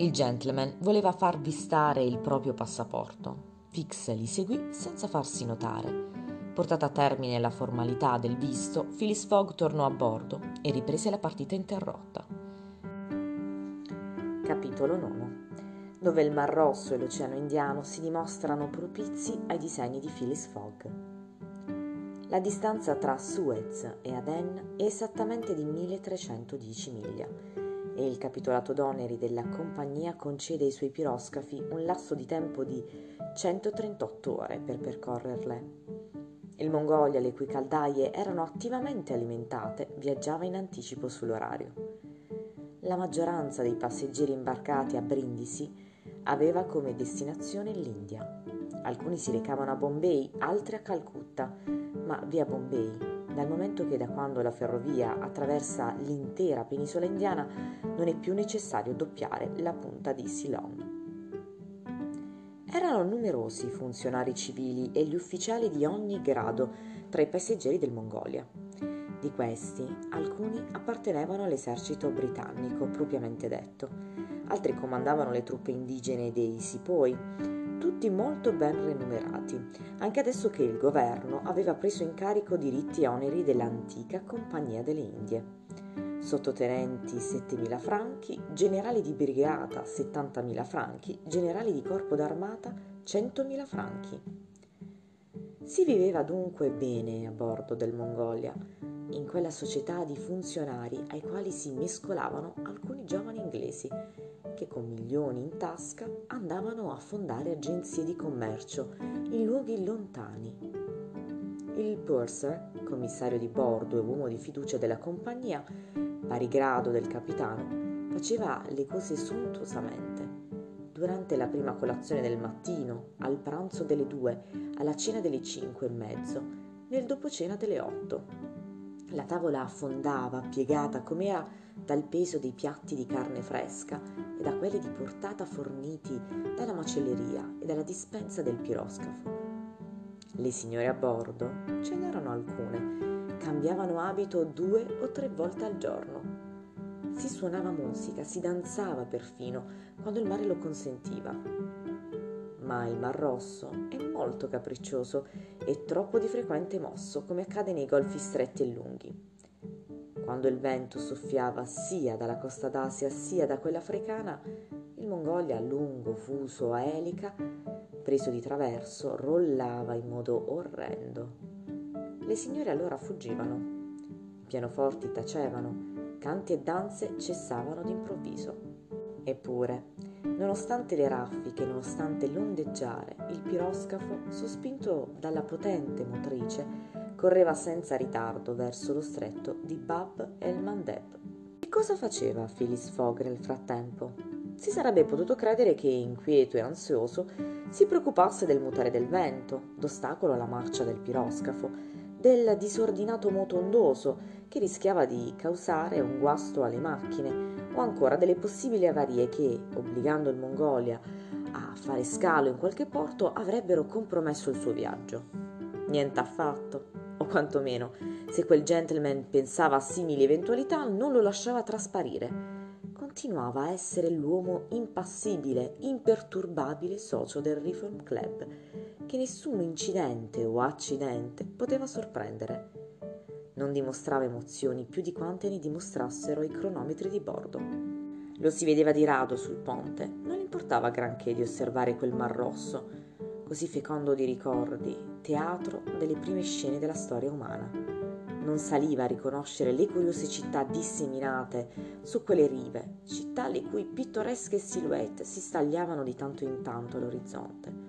Il gentleman voleva farvi stare il proprio passaporto. Fix li seguì senza farsi notare. Portata a termine la formalità del visto, Phyllis Fogg tornò a bordo e riprese la partita interrotta. Capitolo 9 dove il Mar Rosso e l'Oceano Indiano si dimostrano propizi ai disegni di Phyllis Fogg. La distanza tra Suez e Aden è esattamente di 1310 miglia e il capitolato d'oneri della compagnia concede ai suoi piroscafi un lasso di tempo di 138 ore per percorrerle. Il Mongolia, le cui caldaie erano attivamente alimentate, viaggiava in anticipo sull'orario. La maggioranza dei passeggeri imbarcati a Brindisi aveva come destinazione l'India. Alcuni si recavano a Bombay, altri a Calcutta, ma via Bombay, dal momento che da quando la ferrovia attraversa l'intera penisola indiana non è più necessario doppiare la punta di Ceylon. Erano numerosi i funzionari civili e gli ufficiali di ogni grado tra i passeggeri del Mongolia. Di questi, alcuni appartenevano all'esercito britannico propriamente detto, altri comandavano le truppe indigene dei Sipoi, tutti molto ben remunerati, anche adesso che il governo aveva preso in carico diritti e oneri dell'antica Compagnia delle Indie. Sottotenenti 7.000 franchi, generali di brigata 70.000 franchi, generali di corpo d'armata 100.000 franchi. Si viveva dunque bene a bordo del Mongolia, in quella società di funzionari ai quali si mescolavano alcuni giovani inglesi che con milioni in tasca andavano a fondare agenzie di commercio in luoghi lontani. Il purser, commissario di bordo e uomo di fiducia della compagnia, pari grado del capitano, faceva le cose sontuosamente. Durante la prima colazione del mattino, al pranzo delle due, alla cena delle cinque e mezzo, nel dopocena delle otto. La tavola affondava, piegata com'era dal peso dei piatti di carne fresca e da quelli di portata forniti dalla macelleria e dalla dispensa del piroscafo. Le signore a bordo, ce n'erano alcune, cambiavano abito due o tre volte al giorno. Si suonava musica, si danzava perfino, quando il mare lo consentiva. Ma il Mar Rosso è molto capriccioso e troppo di frequente mosso, come accade nei golfi stretti e lunghi. Quando il vento soffiava sia dalla costa d'Asia sia da quella africana, il Mongolia, lungo, fuso, a elica, preso di traverso, rollava in modo orrendo. Le signore allora fuggivano. I pianoforti tacevano, canti e danze cessavano d'improvviso. Eppure, nonostante le raffiche, nonostante l'ondeggiare, il piroscafo, sospinto dalla potente motrice, correva senza ritardo verso lo stretto di Bab el Mandeb. Che cosa faceva Phyllis Fogg nel frattempo? Si sarebbe potuto credere che, inquieto e ansioso, si preoccupasse del mutare del vento, d'ostacolo alla marcia del piroscafo, del disordinato moto ondoso che rischiava di causare un guasto alle macchine, o ancora delle possibili avarie che, obbligando il Mongolia a fare scalo in qualche porto, avrebbero compromesso il suo viaggio. Niente affatto o quantomeno, se quel gentleman pensava a simili eventualità, non lo lasciava trasparire. Continuava a essere l'uomo impassibile, imperturbabile socio del Reform Club, che nessun incidente o accidente poteva sorprendere. Non dimostrava emozioni più di quante ne dimostrassero i cronometri di bordo. Lo si vedeva di rado sul ponte, non importava granché di osservare quel mar rosso, così fecondo di ricordi, teatro delle prime scene della storia umana. Non saliva a riconoscere le curiose città disseminate su quelle rive, città le cui pittoresche silhouette si stagliavano di tanto in tanto all'orizzonte.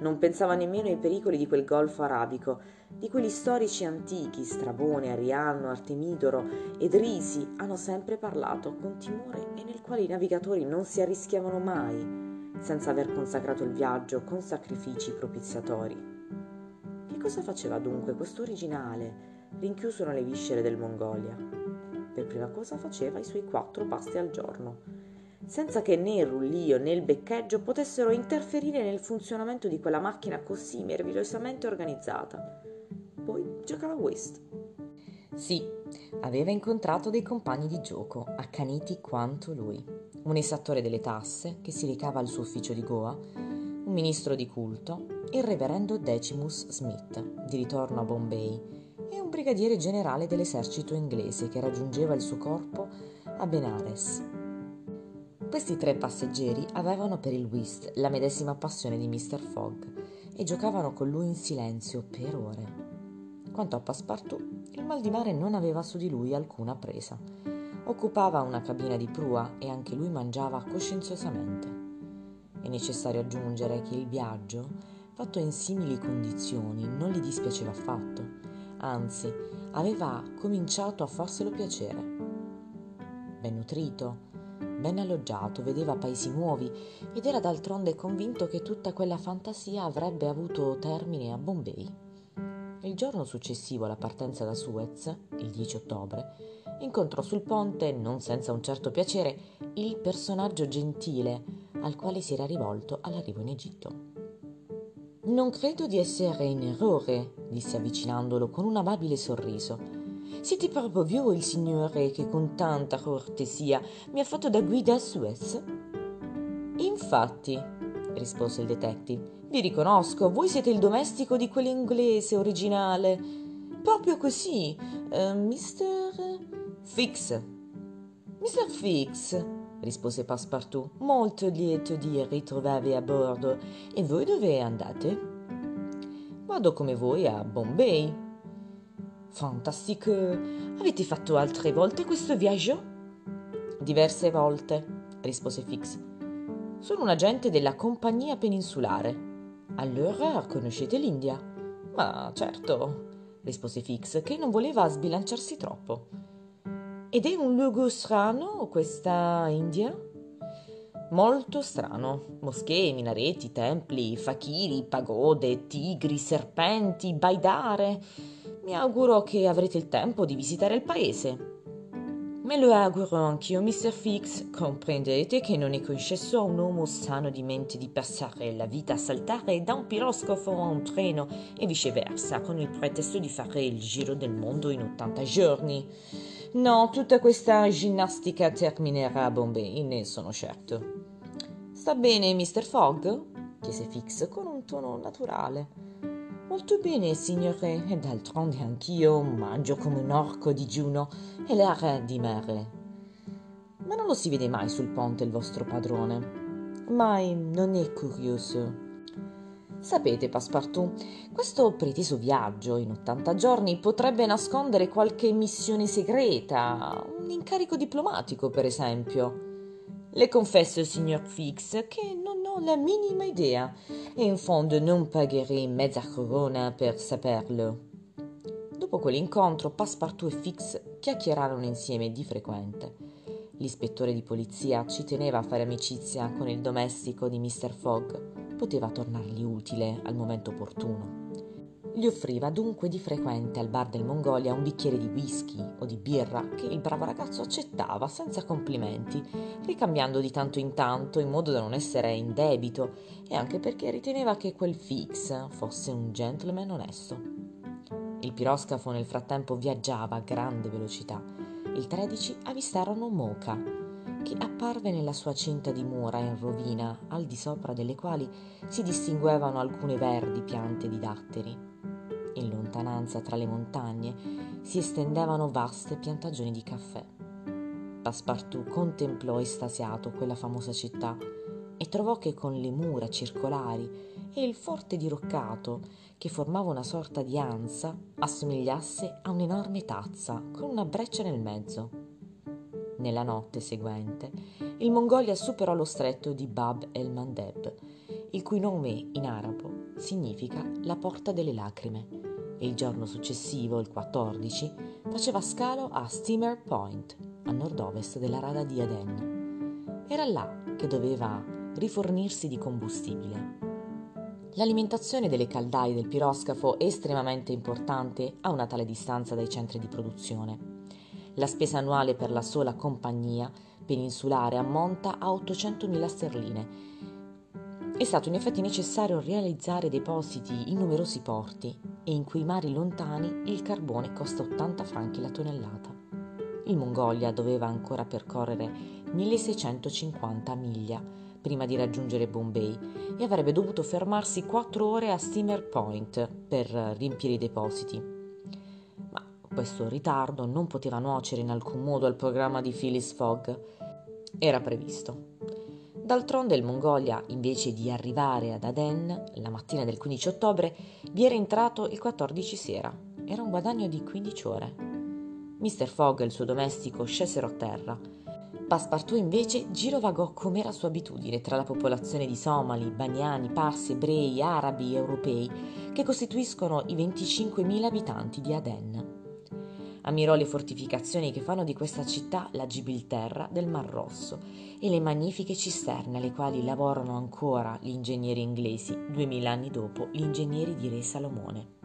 Non pensava nemmeno ai pericoli di quel golfo arabico, di cui gli storici antichi, Strabone, Arianno, Artemidoro ed Risi hanno sempre parlato con timore e nel quale i navigatori non si arrischiavano mai senza aver consacrato il viaggio con sacrifici propiziatori. Che cosa faceva dunque questo originale, rinchiuso nelle viscere del Mongolia? Per prima cosa faceva i suoi quattro pasti al giorno, senza che né il rullio né il beccheggio potessero interferire nel funzionamento di quella macchina così meravigliosamente organizzata. Poi giocava a whist. Sì, aveva incontrato dei compagni di gioco, accaniti quanto lui un esattore delle tasse che si recava al suo ufficio di Goa, un ministro di culto, il reverendo Decimus Smith, di ritorno a Bombay, e un brigadiere generale dell'esercito inglese che raggiungeva il suo corpo a Benares. Questi tre passeggeri avevano per il whist la medesima passione di Mr. Fogg e giocavano con lui in silenzio per ore. Quanto a Passepartout, il mal di mare non aveva su di lui alcuna presa. Occupava una cabina di prua e anche lui mangiava coscienziosamente. È necessario aggiungere che il viaggio, fatto in simili condizioni, non gli dispiaceva affatto, anzi aveva cominciato a farselo piacere. Ben nutrito, ben alloggiato, vedeva paesi nuovi ed era d'altronde convinto che tutta quella fantasia avrebbe avuto termine a Bombay. Il giorno successivo alla partenza da Suez, il 10 ottobre, incontrò sul ponte, non senza un certo piacere, il personaggio gentile al quale si era rivolto all'arrivo in Egitto. Non credo di essere in errore, disse avvicinandolo con un amabile sorriso. Siete proprio voi il signore che con tanta cortesia mi ha fatto da guida a Suez? Infatti, rispose il detective, vi riconosco, voi siete il domestico di quell'inglese originale. Proprio così, uh, Mr. Fix. Mr. Fix, rispose Passepartout, molto lieto di ritrovarvi a bordo. E voi dove andate? Vado come voi a Bombay. Fantastico. Avete fatto altre volte questo viaggio? Diverse volte, rispose Fix. Sono un agente della compagnia peninsulare. Allora conoscete l'India? Ma certo, rispose Fix, che non voleva sbilanciarsi troppo. Ed è un luogo strano questa India? Molto strano. Moschee, minareti, templi, fakiri, pagode, tigri, serpenti, baidare. Mi auguro che avrete il tempo di visitare il paese. Me lo auguro anch'io, Mr. Fix. Comprendete che non è concesso a un uomo sano di mente di passare la vita a saltare da un piroscafo a un treno e viceversa, con il pretesto di fare il giro del mondo in 80 giorni. No, tutta questa ginnastica terminerà a Bombay, ne sono certo. Sta bene, Mr. Fogg? chiese Fix con un tono naturale. Molto bene, signore, e d'altronde anch'io mangio come un orco digiuno e l'aria di mare. Ma non lo si vede mai sul ponte il vostro padrone. Mai non è curioso. Sapete, Passepartout, questo preteso viaggio in 80 giorni potrebbe nascondere qualche missione segreta, un incarico diplomatico, per esempio. Le confesso, signor Fix, che non ho la minima idea e in fondo non pagherei mezza corona per saperlo. Dopo quell'incontro, Passepartout e Fix chiacchierarono insieme di frequente. L'ispettore di polizia ci teneva a fare amicizia con il domestico di Mr. Fogg. Poteva tornargli utile al momento opportuno. Gli offriva dunque di frequente al bar del Mongolia un bicchiere di whisky o di birra che il bravo ragazzo accettava senza complimenti, ricambiando di tanto in tanto in modo da non essere in debito e anche perché riteneva che quel Fix fosse un gentleman onesto. Il piroscafo nel frattempo viaggiava a grande velocità. Il 13 avvistarono Mocha, che apparve nella sua cinta di mura in rovina, al di sopra delle quali si distinguevano alcune verdi piante di datteri. In lontananza tra le montagne si estendevano vaste piantagioni di caffè. Passepartout contemplò estasiato quella famosa città e trovò che con le mura circolari e il forte diroccato che formava una sorta di ansa assomigliasse a un'enorme tazza con una breccia nel mezzo. Nella notte seguente il Mongolia superò lo stretto di Bab el Mandeb, il cui nome in arabo significa la porta delle lacrime e il giorno successivo, il 14, faceva scalo a Steamer Point, a nord-ovest della rada di Aden. Era là che doveva rifornirsi di combustibile. L'alimentazione delle caldaie del piroscafo è estremamente importante a una tale distanza dai centri di produzione. La spesa annuale per la sola compagnia peninsulare ammonta a 800.000 sterline. È stato in effetti necessario realizzare depositi in numerosi porti e in quei mari lontani il carbone costa 80 franchi la tonnellata. Il Mongolia doveva ancora percorrere 1650 miglia prima di raggiungere Bombay e avrebbe dovuto fermarsi quattro ore a Steamer Point per riempire i depositi. Ma questo ritardo non poteva nuocere in alcun modo al programma di Phyllis Fogg. Era previsto. D'altronde il Mongolia, invece di arrivare ad Aden la mattina del 15 ottobre, vi era entrato il 14 sera. Era un guadagno di 15 ore. Mr. Fogg e il suo domestico scesero a terra. Passepartout invece girovagò come era sua abitudine tra la popolazione di somali, baniani, parsi, ebrei, arabi europei che costituiscono i 25.000 abitanti di Aden ammirò le fortificazioni che fanno di questa città la Gibilterra del Mar Rosso e le magnifiche cisterne alle quali lavorano ancora gli ingegneri inglesi duemila anni dopo gli ingegneri di Re Salomone.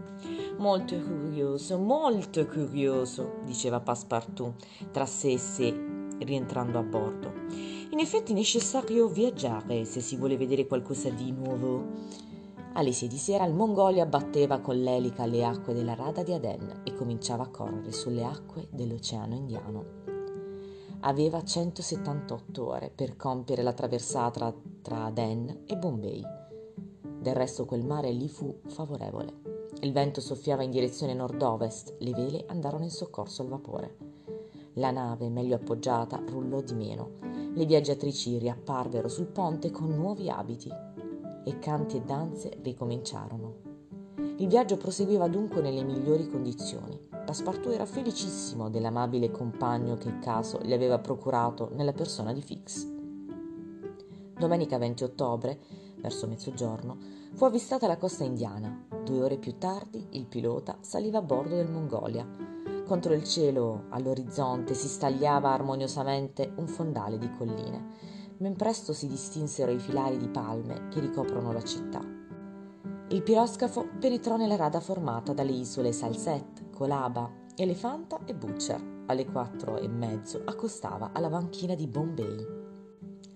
Molto curioso, molto curioso, diceva Passepartout tra sé e sé, rientrando a bordo. In effetti è necessario viaggiare se si vuole vedere qualcosa di nuovo. Alle sei di sera il Mongolia batteva con l'elica le acque della rada di Aden e cominciava a correre sulle acque dell'Oceano Indiano. Aveva 178 ore per compiere la traversata tra Aden e Bombay. Del resto quel mare gli fu favorevole. Il vento soffiava in direzione nord-ovest, le vele andarono in soccorso al vapore. La nave, meglio appoggiata, rullò di meno. Le viaggiatrici riapparvero sul ponte con nuovi abiti, e canti e danze ricominciarono. Il viaggio proseguiva dunque nelle migliori condizioni. Passepartout era felicissimo dell'amabile compagno che il caso gli aveva procurato nella persona di Fix. Domenica 20 ottobre, verso mezzogiorno, fu avvistata la costa indiana. Due ore più tardi il pilota saliva a bordo del Mongolia. Contro il cielo, all'orizzonte, si stagliava armoniosamente un fondale di colline ben presto si distinsero i filari di palme che ricoprono la città. Il piroscafo penetrò nella rada formata dalle isole Salsette, Colaba, Elefanta e Butcher. Alle quattro e mezzo accostava alla banchina di Bombay.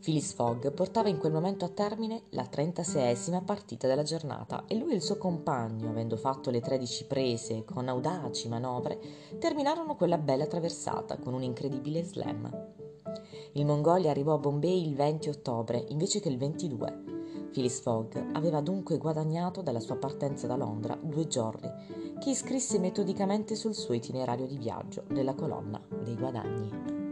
Phyllis Fogg portava in quel momento a termine la 36esima partita della giornata e lui e il suo compagno, avendo fatto le 13 prese con audaci manovre, terminarono quella bella traversata con un incredibile slam. Il Mongolia arrivò a Bombay il 20 ottobre invece che il 22. Phyllis Fogg aveva dunque guadagnato dalla sua partenza da Londra due giorni, che iscrisse metodicamente sul suo itinerario di viaggio della colonna dei guadagni.